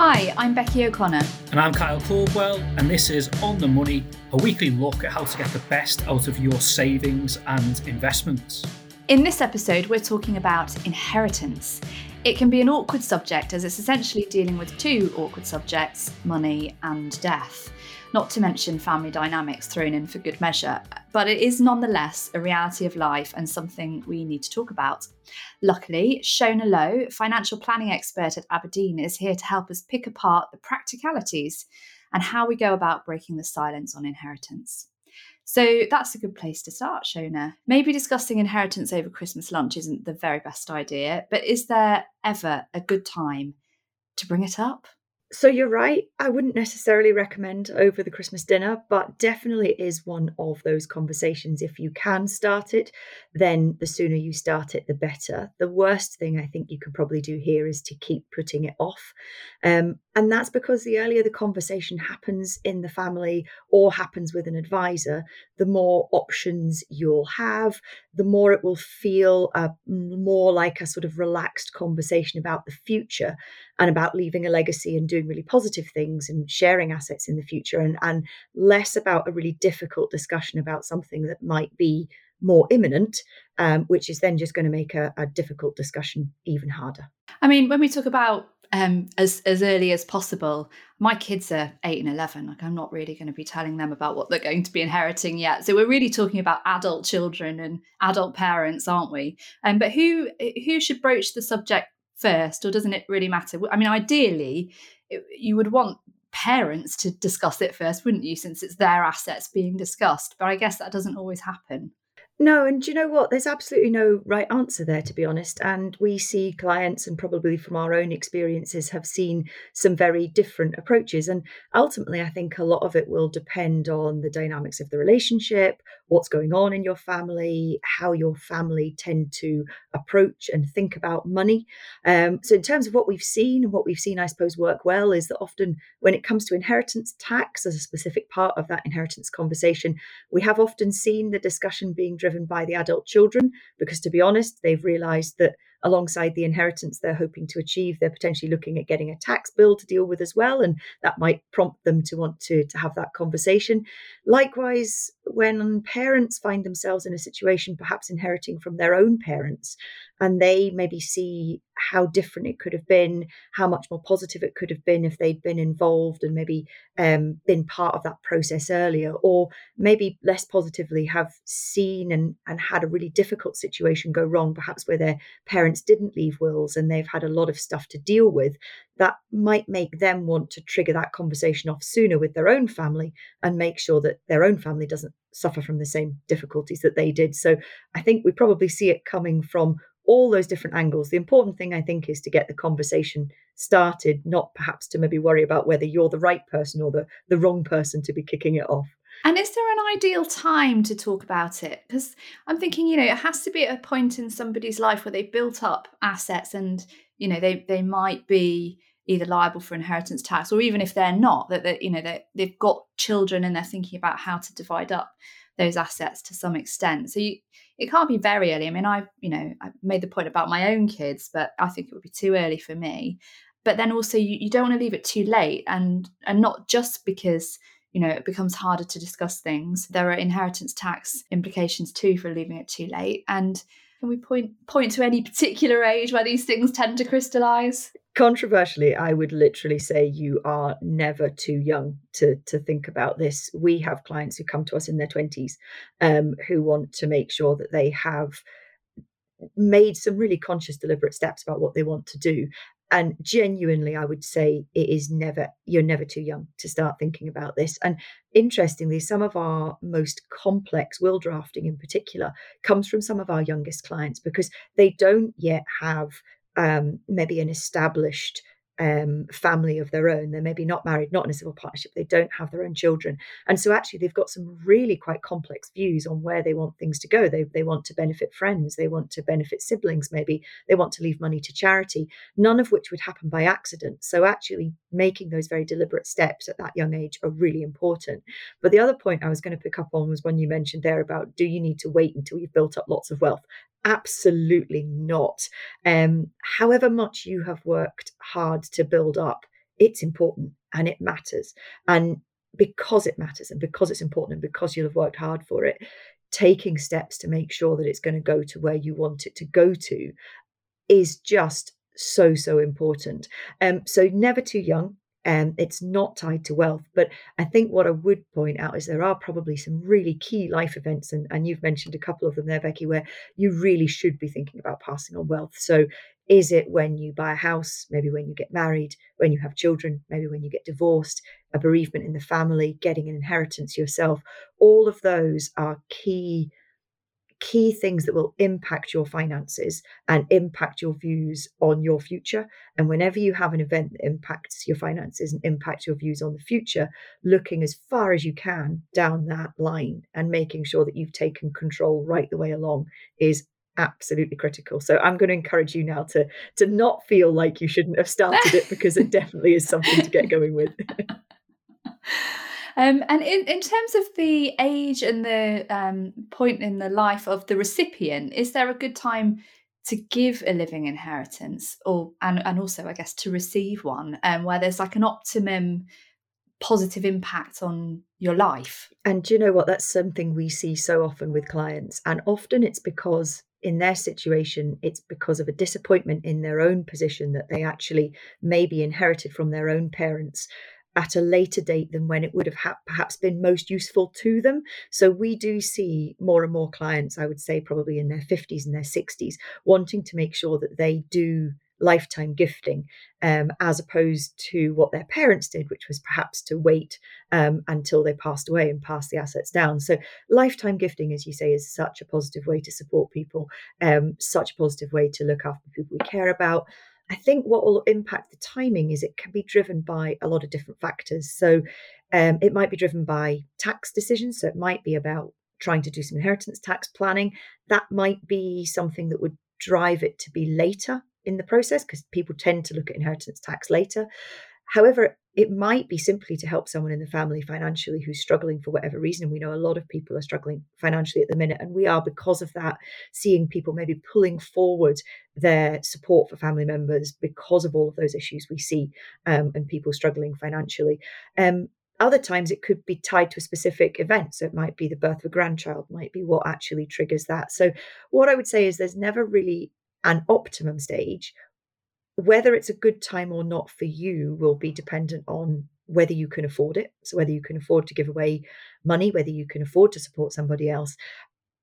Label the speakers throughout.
Speaker 1: Hi, I'm Becky O'Connor.
Speaker 2: And I'm Kyle Caldwell, and this is On the Money, a weekly look at how to get the best out of your savings and investments.
Speaker 1: In this episode, we're talking about inheritance. It can be an awkward subject as it's essentially dealing with two awkward subjects money and death not to mention family dynamics thrown in for good measure. But it is nonetheless a reality of life and something we need to talk about. Luckily, Shona Lowe, financial planning expert at abrdn, is here to help us pick apart the practicalities and how we go about breaking the silence on inheritance. So that's a good place to start, Shona. Maybe discussing inheritance over Christmas lunch isn't the very best idea, but is there ever a good time to bring it up?
Speaker 3: So you're right. I wouldn't necessarily recommend over the Christmas dinner, but definitely is one of those conversations. If you can start it, then the sooner you start it, the better. The worst thing I think you can probably do here is to keep putting it off. Um, and that's because the earlier the conversation happens in the family or happens with an advisor, the more options you'll have, the more it will feel more like a sort of relaxed conversation about the future and about leaving a legacy and doing really positive things and sharing assets in the future and, and less about a really difficult discussion about something that might be more imminent, um, which is then just going to make a, a difficult discussion even harder.
Speaker 1: I mean, when we talk about um, as as early as possible. My kids are eight and eleven. Like I'm not really going to be telling them about what they're going to be inheriting yet. So we're really talking about adult children and adult parents, aren't we? Um, but who who should broach the subject first, or doesn't it really matter? I mean, ideally, it, you would want parents to discuss it first, wouldn't you? Since it's their assets being discussed. But I guess that doesn't always happen.
Speaker 3: No, and you know what? There's absolutely no right answer there, to be honest. And we see clients, and probably from our own experiences, have seen some very different approaches. And ultimately, I think a lot of it will depend on the dynamics of the relationship, what's going on in your family, how your family tend to approach and think about money. Um, so, in terms of what we've seen, and what we've seen, I suppose, work well is that often when it comes to inheritance tax as a specific part of that inheritance conversation, we have often seen the discussion being driven by the adult children because, to be honest, they've realized that alongside the inheritance they're hoping to achieve, they're potentially looking at getting a tax bill to deal with as well. And that might prompt them to want to, to have that conversation. Likewise, when parents find themselves in a situation perhaps inheriting from their own parents, and they maybe see how different it could have been, how much more positive it could have been if they'd been involved and maybe um, been part of that process earlier, or maybe less positively have seen and, and had a really difficult situation go wrong, perhaps where their parents didn't leave wills and they've had a lot of stuff to deal with, that might make them want to trigger that conversation off sooner with their own family and make sure that their own family doesn't suffer from the same difficulties that they did. So I think we probably see it coming from all those different angles. The important thing, I think, is to get the conversation started, not perhaps to maybe worry about whether you're the right person or the, the wrong person to be kicking it off.
Speaker 1: And is there an ideal time to talk about it? Because I'm thinking, you know, it has to be at a point in somebody's life where they've built up assets and, you know, they they might be either liable for inheritance tax or even if they're not, that they, you know, they, they've got children and they're thinking about how to divide up those assets to some extent. So you, it can't be very early. I mean, I, you know, I made the point about my own kids, but I think it would be too early for me. But then also, you, you don't want to leave it too late, and and not just because you know it becomes harder to discuss things. There are inheritance tax implications too for leaving it too late. And can we point point to any particular age where these things tend to crystallize?
Speaker 3: Controversially, I would literally say you are never too young to to think about this. We have clients who come to us in their twenties um, who want to make sure that they have made some really conscious, deliberate steps about what they want to do. And genuinely, I would say it is never, you're never too young to start thinking about this. And interestingly, some of our most complex will drafting in particular comes from some of our youngest clients because they don't yet have um, maybe an established um, family of their own. They're maybe not married, not in a civil partnership. They don't have their own children, and so actually they've got some really quite complex views on where they want things to go. They they want to benefit friends, they want to benefit siblings, maybe they want to leave money to charity. None of which would happen by accident. So actually making those very deliberate steps at that young age are really important. But the other point I was going to pick up on was when you mentioned there about do you need to wait until you've built up lots of wealth? Absolutely not. Um, however much you have worked hard to build up it's important and it matters. And because it matters and because it's important and because you'll have worked hard for it, taking steps to make sure that it's going to go to where you want it to go to is just so so important um so never too young um, it's not tied to wealth. But I think what I would point out is there are probably some really key life events, and, and you've mentioned a couple of them there, Becky, where you really should be thinking about passing on wealth. So is it when you buy a house, maybe when you get married, when you have children, maybe when you get divorced, a bereavement in the family, getting an inheritance yourself? All of those are key key things that will impact your finances and impact your views on your future. And whenever you have an event that impacts your finances and impacts your views on the future, looking as far as you can down that line and making sure that you've taken control right the way along is absolutely critical. So I'm going to encourage you now to to not feel like you shouldn't have started it because it definitely is something to get going with.
Speaker 1: Um, and in, in terms of the age and the um, point in the life of the recipient, is there a good time to give a living inheritance, or and and also I guess to receive one, um, where there's like an optimum positive impact on your life?
Speaker 3: And do you know what? That's something we see so often with clients, and often it's because in their situation, it's because of a disappointment in their own position that they actually maybe inherited from their own parents at a later date than when it would have ha- perhaps been most useful to them. So we do see more and more clients, I would say probably in their 50s and their 60s, wanting to make sure that they do lifetime gifting um, as opposed to what their parents did, which was perhaps to wait um, until they passed away and pass the assets down. So, lifetime gifting, as you say, is such a positive way to support people, um, such a positive way to look after people we care about. I think what will impact the timing is it can be driven by a lot of different factors. So um, it might be driven by tax decisions. So it might be about trying to do some inheritance tax planning. That might be something that would drive it to be later in the process because people tend to look at inheritance tax later. However, it might be simply to help someone in the family financially who's struggling for whatever reason. We know a lot of people are struggling financially at the minute, and we are, because of that, seeing people maybe pulling forward their support for family members because of all of those issues we see um, and people struggling financially. Um, other times it could be tied to a specific event. So it might be the birth of a grandchild, might be what actually triggers that. So, what I would say is there's never really an optimum stage whether it's a good time or not for you will be dependent on whether you can afford it. So, whether you can afford to give away money, whether you can afford to support somebody else,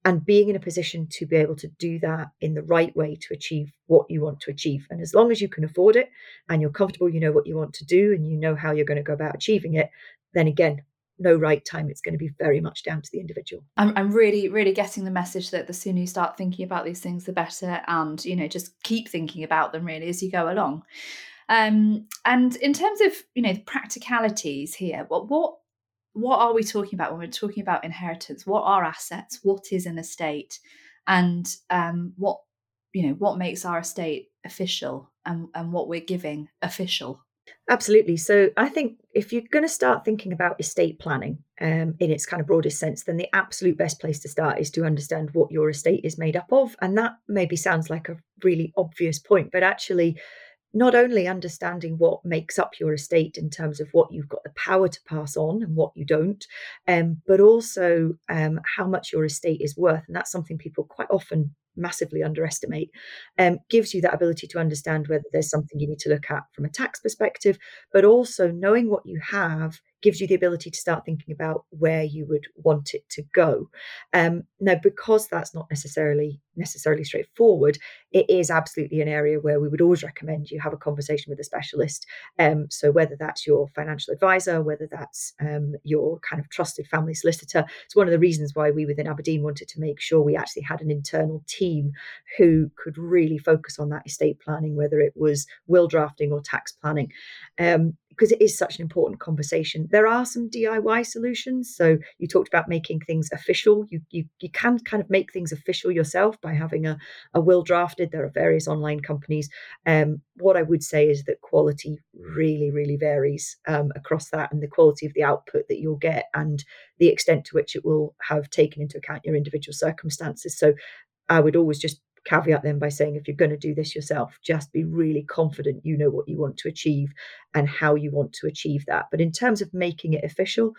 Speaker 3: and being in a position to be able to do that in the right way to achieve what you want to achieve. And as long as you can afford it and you're comfortable, you know what you want to do, and you know how you're going to go about achieving it, then again, no right time. It's going to be very much down to the individual.
Speaker 1: I'm, I'm really, really getting the message that the sooner you start thinking about these things, the better. And, you know, just keep thinking about them really as you go along. Um, and in terms of, you know, the practicalities here, what, what, what are we talking about when we're talking about inheritance? What are assets? What is an estate? And um, what, you know, what makes our estate official and, and what we're giving official?
Speaker 3: Absolutely. So I think if you're going to start thinking about estate planning um, in its kind of broadest sense, then the absolute best place to start is to understand what your estate is made up of. And that maybe sounds like a really obvious point, but actually, not only understanding what makes up your estate in terms of what you've got the power to pass on and what you don't, um, but also um, how much your estate is worth. And that's something people quite often massively underestimate, um, gives you that ability to understand whether there's something you need to look at from a tax perspective, but also knowing what you have gives you the ability to start thinking about where you would want it to go. Um, now, because that's not necessarily necessarily straightforward, it is absolutely an area where we would always recommend you have a conversation with a specialist. Um, so whether that's your financial advisor, whether that's um, your kind of trusted family solicitor, it's one of the reasons why we within abrdn wanted to make sure we actually had an internal team who could really focus on that estate planning, whether it was will drafting or tax planning. Um, because it is such an important conversation. There are some DIY solutions. So you talked about making things official. You you, you can kind of make things official yourself by having a, a will drafted. There are various online companies. Um, what I would say is that quality really, really varies um, across that and the quality of the output that you'll get and the extent to which it will have taken into account your individual circumstances. So I would always just caveat then by saying if you're going to do this yourself, just be really confident you know what you want to achieve and how you want to achieve that. But in terms of making it official,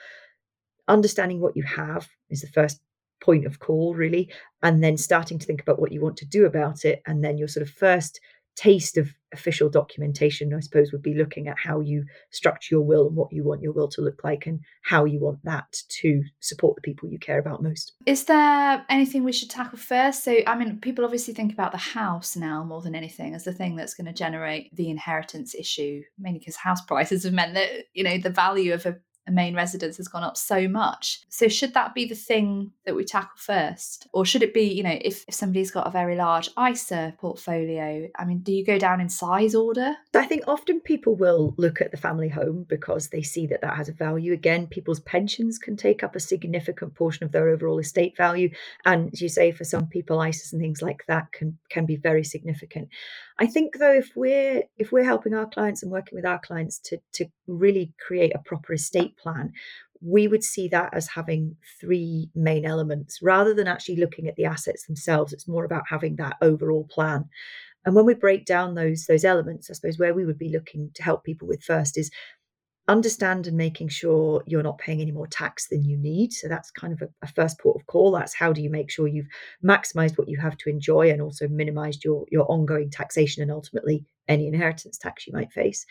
Speaker 3: understanding what you have is the first point of call, really, and then starting to think about what you want to do about it. And then your sort of first taste of official documentation, I suppose, would be looking at how you structure your will and what you want your will to look like and how you want that to support the people you care about most.
Speaker 1: Is there anything we should tackle first? So, I mean, people obviously think about the house now more than anything as the thing that's going to generate the inheritance issue, mainly because house prices have meant that, you know, the value of a main residence has gone up so much. So should that be the thing that we tackle first? Or should it be, you know, if, if somebody's got a very large ISA portfolio, I mean, do you go down in size order?
Speaker 3: I think often people will look at the family home because they see that that has a value. Again, people's pensions can take up a significant portion of their overall estate value. And as you say, for some people, ISAs and things like that can, can be very significant. I think though, if we're if we're helping our clients and working with our clients to to really create a proper estate plan, we would see that as having three main elements rather than actually looking at the assets themselves. It's more about having that overall plan. And when we break down those those elements, I suppose where we would be looking to help people with first is understand and making sure you're not paying any more tax than you need. So that's kind of a, a, first port of call. That's how do you make sure you've maximized what you have to enjoy and also minimized your your ongoing taxation and ultimately any inheritance tax you might face.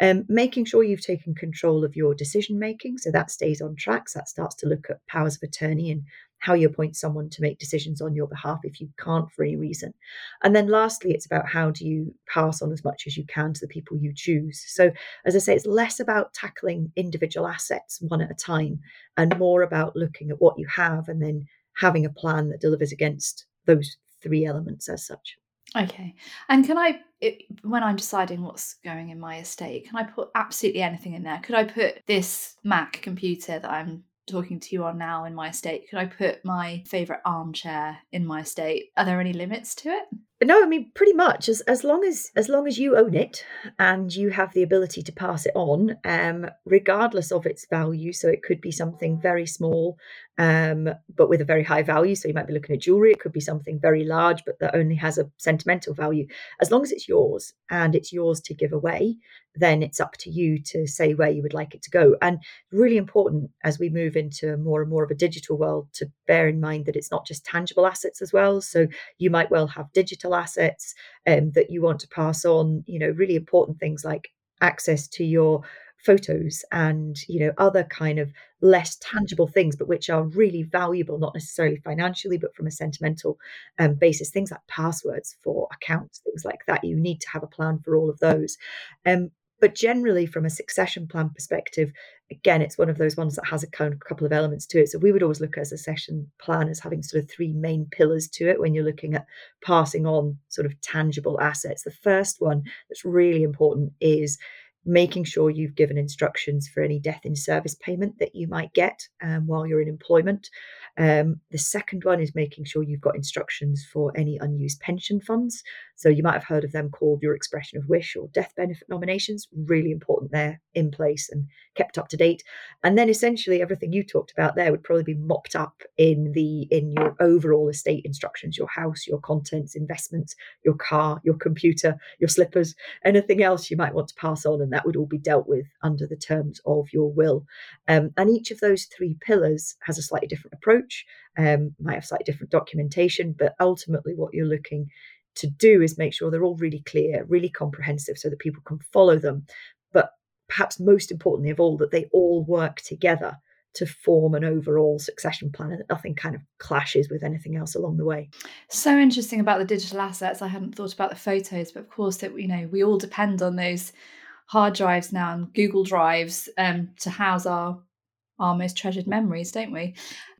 Speaker 3: Um, making sure you've taken control of your decision making, so that stays on track. So that starts to look at powers of attorney and how you appoint someone to make decisions on your behalf if you can't for any reason. And then lastly, it's about how do you pass on as much as you can to the people you choose. So, as I say, it's less about tackling individual assets one at a time and more about looking at what you have and then having a plan that delivers against those three elements as such.
Speaker 1: Okay. And can I, it, when I'm deciding what's going in my estate, can I put absolutely anything in there? Could I put this Mac computer that I'm talking to you on now in my estate? Could I put my favourite armchair in my estate? Are there any limits to it?
Speaker 3: No, I mean pretty much as as long as as long as you own it and you have the ability to pass it on, um, regardless of its value. So it could be something very small, um, but with a very high value. So you might be looking at jewelry. It could be something very large, but that only has a sentimental value. As long as it's yours and it's yours to give away, then it's up to you to say where you would like it to go. And really important as we move into more and more of a digital world to bear in mind that it's not just tangible assets as well. So you might well have digital assets um, that you want to pass on. You know, really important things like access to your photos and you know other kind of less tangible things but which are really valuable not necessarily financially but from a sentimental um, basis things like passwords for accounts things like that you need to have a plan for all of those um, but generally, from a succession plan perspective, again, it's one of those ones that has a couple of elements to it. So we would always look at a succession plan as having sort of three main pillars to it when you're looking at passing on sort of tangible assets. The first one that's really important is making sure you've given instructions for any death in service payment that you might get um, while you're in employment. Um, the second one is making sure you've got instructions for any unused pension funds. So you might have heard of them called your expression of wish or death benefit nominations. Really important they're in place and kept up to date. And then essentially everything you talked about there would probably be mopped up in the in your overall estate instructions, your house, your contents, investments, your car, your computer, your slippers, anything else you might want to pass on, and that would all be dealt with under the terms of your will. Um, and each of those three pillars has a slightly different approach, um, might have slightly different documentation, but ultimately what you're looking to do is make sure they're all really clear, really comprehensive, so that people can follow them. But perhaps most importantly of all, that they all work together to form an overall succession plan and that nothing kind of clashes with anything else along the way.
Speaker 1: So interesting about the digital assets. I hadn't thought about the photos, but of course that you know we all depend on those hard drives now and Google drives um, to house our our most treasured memories, don't we?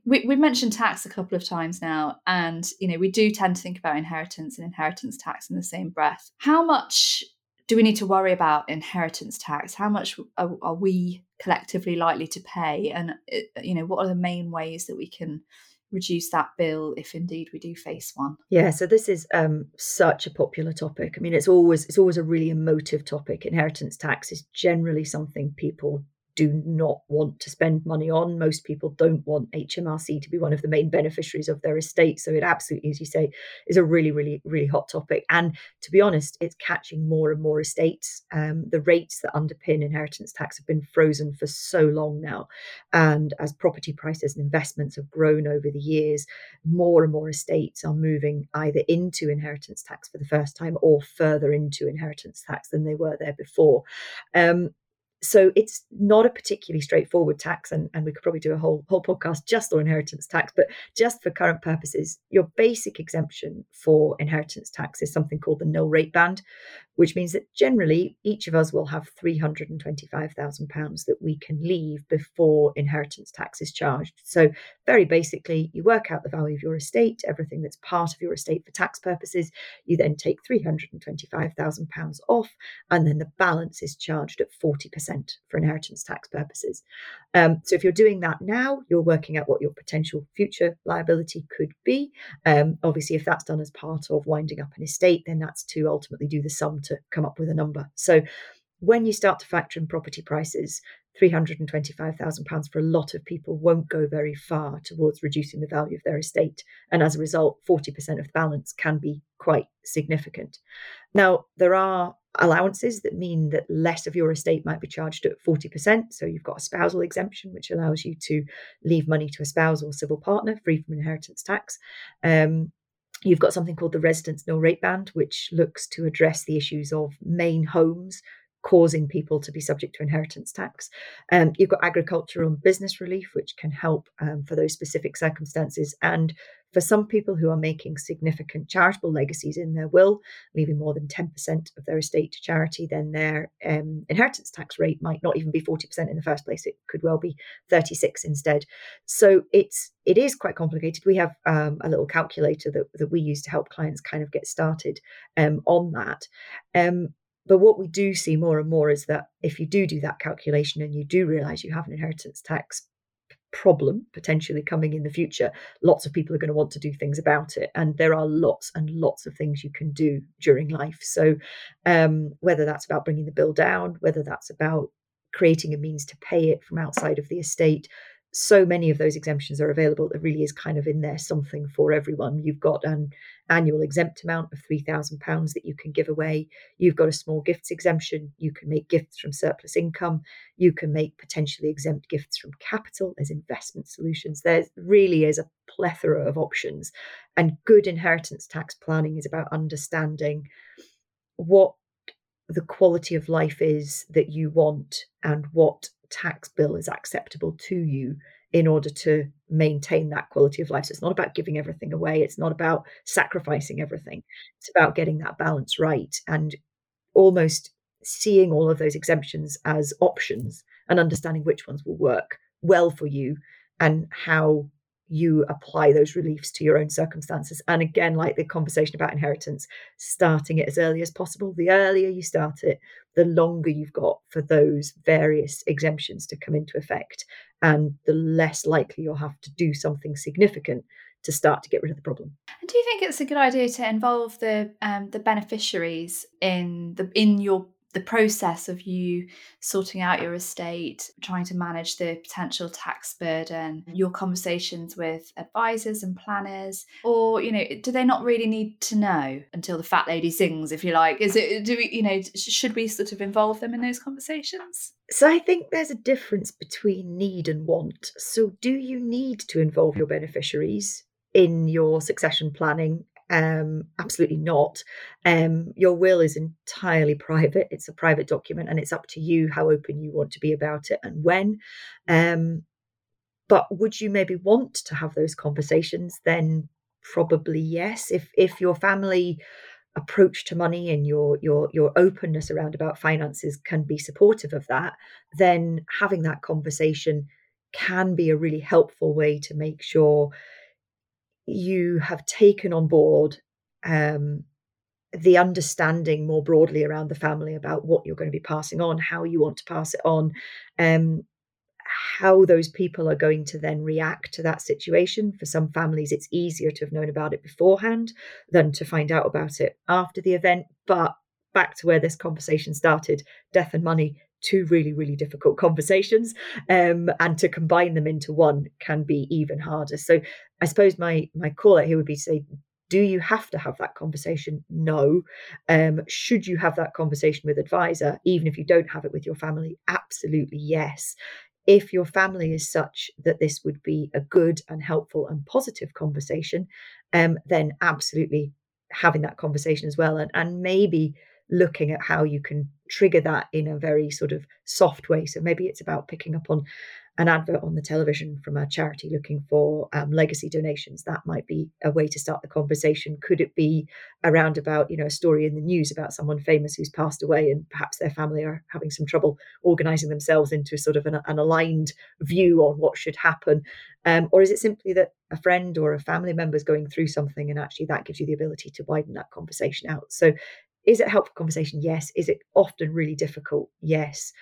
Speaker 1: we, we've mentioned tax a couple of times now, and you know we do tend to think about inheritance and inheritance tax in the same breath. How much do we need to worry about inheritance tax? How much are, are we collectively likely to pay, and uh, you know what are the main ways that we can reduce that bill if indeed we do face one.
Speaker 3: Yeah so this is um, such a popular topic. I mean it's always it's always a really emotive topic. Inheritance tax is generally something people do not want to spend money on. Most people don't want HMRC to be one of the main beneficiaries of their estate. So it absolutely, as you say, is a really, really, really hot topic. And to be honest, it's catching more and more estates. Um, the rates that underpin inheritance tax have been frozen for so long now. And as property prices and investments have grown over the years, more and more estates are moving either into inheritance tax for the first time or further into inheritance tax than they were there before. Um, so it's not a particularly straightforward tax and, and we could probably do a whole whole podcast just on inheritance tax but just for current purposes your basic exemption for inheritance tax is something called the nil rate band which means that generally each of us will have £325,000 that we can leave before inheritance tax is charged. So, very basically, you work out the value of your estate, everything that's part of your estate for tax purposes. You then take £325,000 off, and then the balance is charged at 40% for inheritance tax purposes. Um, so, if you're doing that now, you're working out what your potential future liability could be. Um, obviously, if that's done as part of winding up an estate, then that's to ultimately do the sum to come up with a number. So when you start to factor in property prices, £325,000 for a lot of people won't go very far towards reducing the value of their estate. And as a result, 40% of the balance can be quite significant. Now, there are allowances that mean that less of your estate might be charged at 40%. So you've got a spousal exemption, which allows you to leave money to a spouse or civil partner free from inheritance tax. Um, You've got something called the residence nil rate band, which looks to address the issues of main homes causing people to be subject to inheritance tax. Um, you've got agricultural and business relief, which can help um, for those specific circumstances. And for some people who are making significant charitable legacies in their will, leaving more than 10% of their estate to charity, then their um, inheritance tax rate might not even be 40% in the first place. It could well be 36 instead. So it's it is quite complicated. We have um, a little calculator that, that we use to help clients kind of get started um, on that. But what we do see more and more is that if you do do that calculation and you do realize you have an inheritance tax problem potentially coming in the future, lots of people are going to want to do things about it. And there are lots and lots of things you can do during life. So, um, whether that's about bringing the bill down, whether that's about creating a means to pay it from outside of the estate, so many of those exemptions are available there really is kind of in there something for everyone you've got an annual exempt amount of £3000 that you can give away. You've got a small gifts exemption. You can make gifts from surplus income. You can make potentially exempt gifts from capital as investment solutions. There really is a plethora of options and good inheritance tax planning is about understanding what the quality of life is that you want and what tax bill is acceptable to you in order to maintain that quality of life. So it's not about giving everything away, it's not about sacrificing everything. It's about getting that balance right and almost seeing all of those exemptions as options and understanding which ones will work well for you and how you apply those reliefs to your own circumstances. And again, like the conversation about inheritance, starting it as early as possible. The earlier you start it, the longer you've got for those various exemptions to come into effect, and the less likely you'll have to do something significant to start to get rid of the problem.
Speaker 1: And do you think it's a good idea to involve the um, the beneficiaries in the in your the process of you sorting out your estate, trying to manage the potential tax burden, your conversations with advisors and planners, or you know, do they not really need to know until the fat lady sings, if you like? Is it do we you know should we sort of involve them in those conversations?
Speaker 3: So I think there's a difference between need and want. So do you need to involve your beneficiaries? in your succession planning um, absolutely not. Um, your will is entirely private. It's a private document, and it's up to you how open you want to be about it and when. Um, but would you maybe want to have those conversations? Then probably yes. If if your family approach to money and your your your openness around about finances can be supportive of that, then having that conversation can be a really helpful way to make sure you have taken on board um, the understanding more broadly around the family about what you're going to be passing on, how you want to pass it on, um, how those people are going to then react to that situation. For some families, it's easier to have known about it beforehand than to find out about it after the event. But back to where this conversation started death and money two really, really difficult conversations. Um, and to combine them into one can be even harder. So I suppose my my call out here would be to say, do you have to have that conversation? No. Um, should you have that conversation with advisor, even if you don't have it with your family? Absolutely yes. If your family is such that this would be a good and helpful and positive conversation, um, then absolutely having that conversation as well, and and maybe looking at how you can trigger that in a very sort of soft way. So maybe it's about picking up on an advert on the television from a charity looking for um, legacy donations. That might be a way to start the conversation. Could it be around about you know a story in the news about someone famous who's passed away and perhaps their family are having some trouble organising themselves into sort of an, an, aligned view on what should happen, um, or is it simply that a friend or a family member is going through something and actually that gives you the ability to widen that conversation out? So is it helpful conversation? Yes. Is it often really difficult? Yes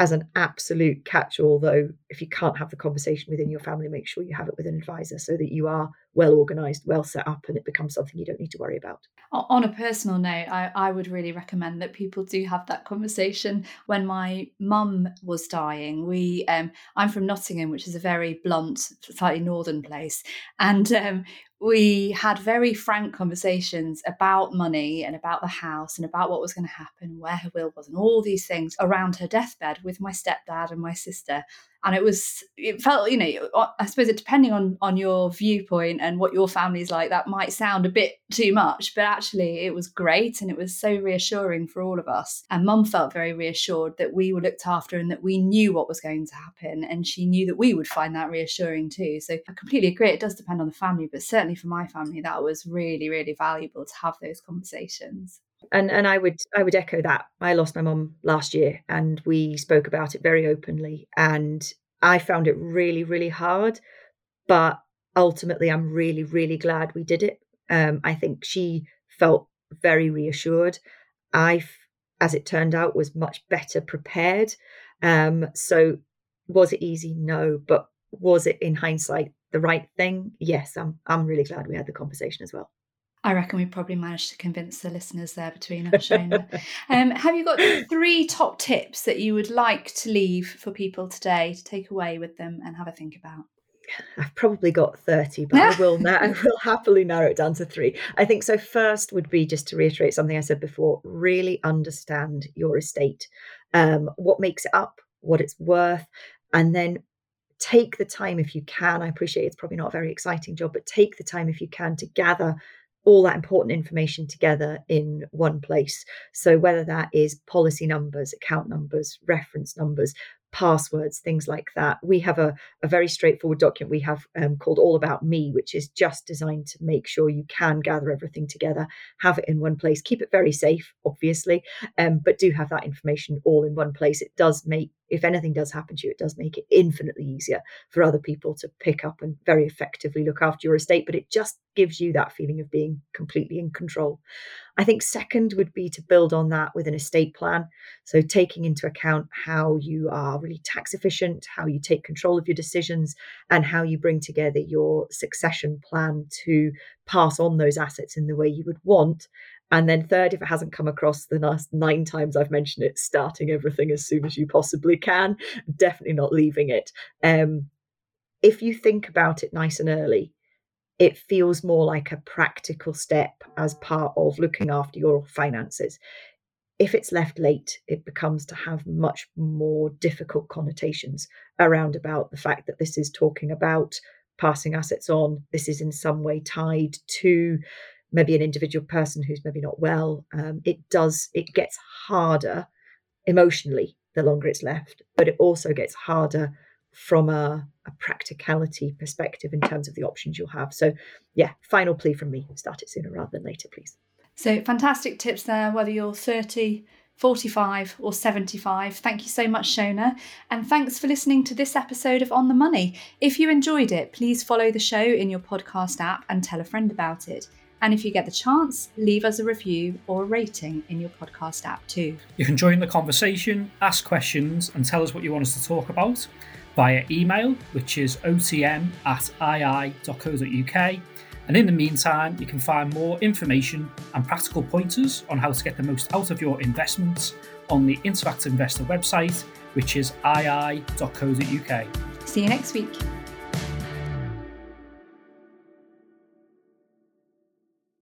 Speaker 3: as an absolute catch all, though, if you can't have the conversation within your family, make sure you have it with an advisor so that you are well organized, well set up, and it becomes something you don't need to worry about.
Speaker 1: On a personal note, I, I would really recommend that people do have that conversation. When my mum was dying, we um, I'm from Nottingham, which is a very blunt, slightly northern place, and um, we had very frank conversations about money and about the house and about what was going to happen, where her will was, and all these things around her deathbed with my stepdad and my sister and it was it felt you know i suppose it depending on on your viewpoint and what your family's like that might sound a bit too much but actually it was great and it was so reassuring for all of us. And mum felt very reassured that we were looked after and that we knew what was going to happen and she knew that we would find that reassuring too. So i completely agree it does depend on the family but certainly for my family that was really really valuable to have those conversations
Speaker 3: and and I would I would echo that. I lost my mom last year, and we spoke about it very openly. And I found it really really hard, but ultimately, I'm really really glad we did it. Um, I think she felt very reassured. I, as it turned out, was much better prepared. Um, so, was it easy? No, but was it in hindsight the right thing? Yes, I'm I'm really glad we had the conversation as well.
Speaker 1: I reckon we probably managed to convince the listeners there between us, Shona. um, have you got three top tips that you would like to leave for people today to take away with them and have a think about?
Speaker 3: I've probably got 30, but I will now I will happily narrow it down to three. I think so. First would be just to reiterate something I said before, really understand your estate, um, what makes it up, what it's worth, and then take the time if you can. I appreciate it's probably not a very exciting job, but take the time if you can to gather all that important information together in one place. So, whether that is policy numbers, account numbers, reference numbers, passwords, things like that. We have a, a very straightforward document we have um, called All About Me, which is just designed to make sure you can gather everything together, have it in one place, keep it very safe, obviously, um, but do have that information all in one place. It does make if anything does happen to you, it does make it infinitely easier for other people to pick up and very effectively look after your estate. But it just gives you that feeling of being completely in control. I think second would be to build on that with an estate plan. So taking into account how you are really tax efficient, how you take control of your decisions, and how you bring together your succession plan to pass on those assets in the way you would want. And then, third, if it hasn't come across the last nine times I've mentioned it, starting everything as soon as you possibly can, definitely not leaving it. Um, if you think about it nice and early, it feels more like a practical step as part of looking after your finances. If it's left late, it becomes to have much more difficult connotations around about the fact that this is talking about passing assets on. This is in some way tied to maybe an individual person who's maybe not well. Um, it does, it gets harder emotionally the longer it's left, but it also gets harder from a, a, practicality perspective in terms of the options you'll have. So, yeah, final plea from me start it sooner rather than later, please.
Speaker 1: So, fantastic tips there, whether you're 30, 45, or 75. Thank you so much, Shona. And thanks for listening to this episode of On the Money. If you enjoyed it, please follow the show in your podcast app and tell a friend about it. And if you get the chance, leave us a review or a rating in your podcast app too.
Speaker 2: You can join the conversation, ask questions, and tell us what you want us to talk about via email, which is otm at ii.co.uk, And in the meantime, you can find more information and practical pointers on how to get the most out of your investments on the Interactive Investor website, which is ii.co.uk.
Speaker 1: See you next week.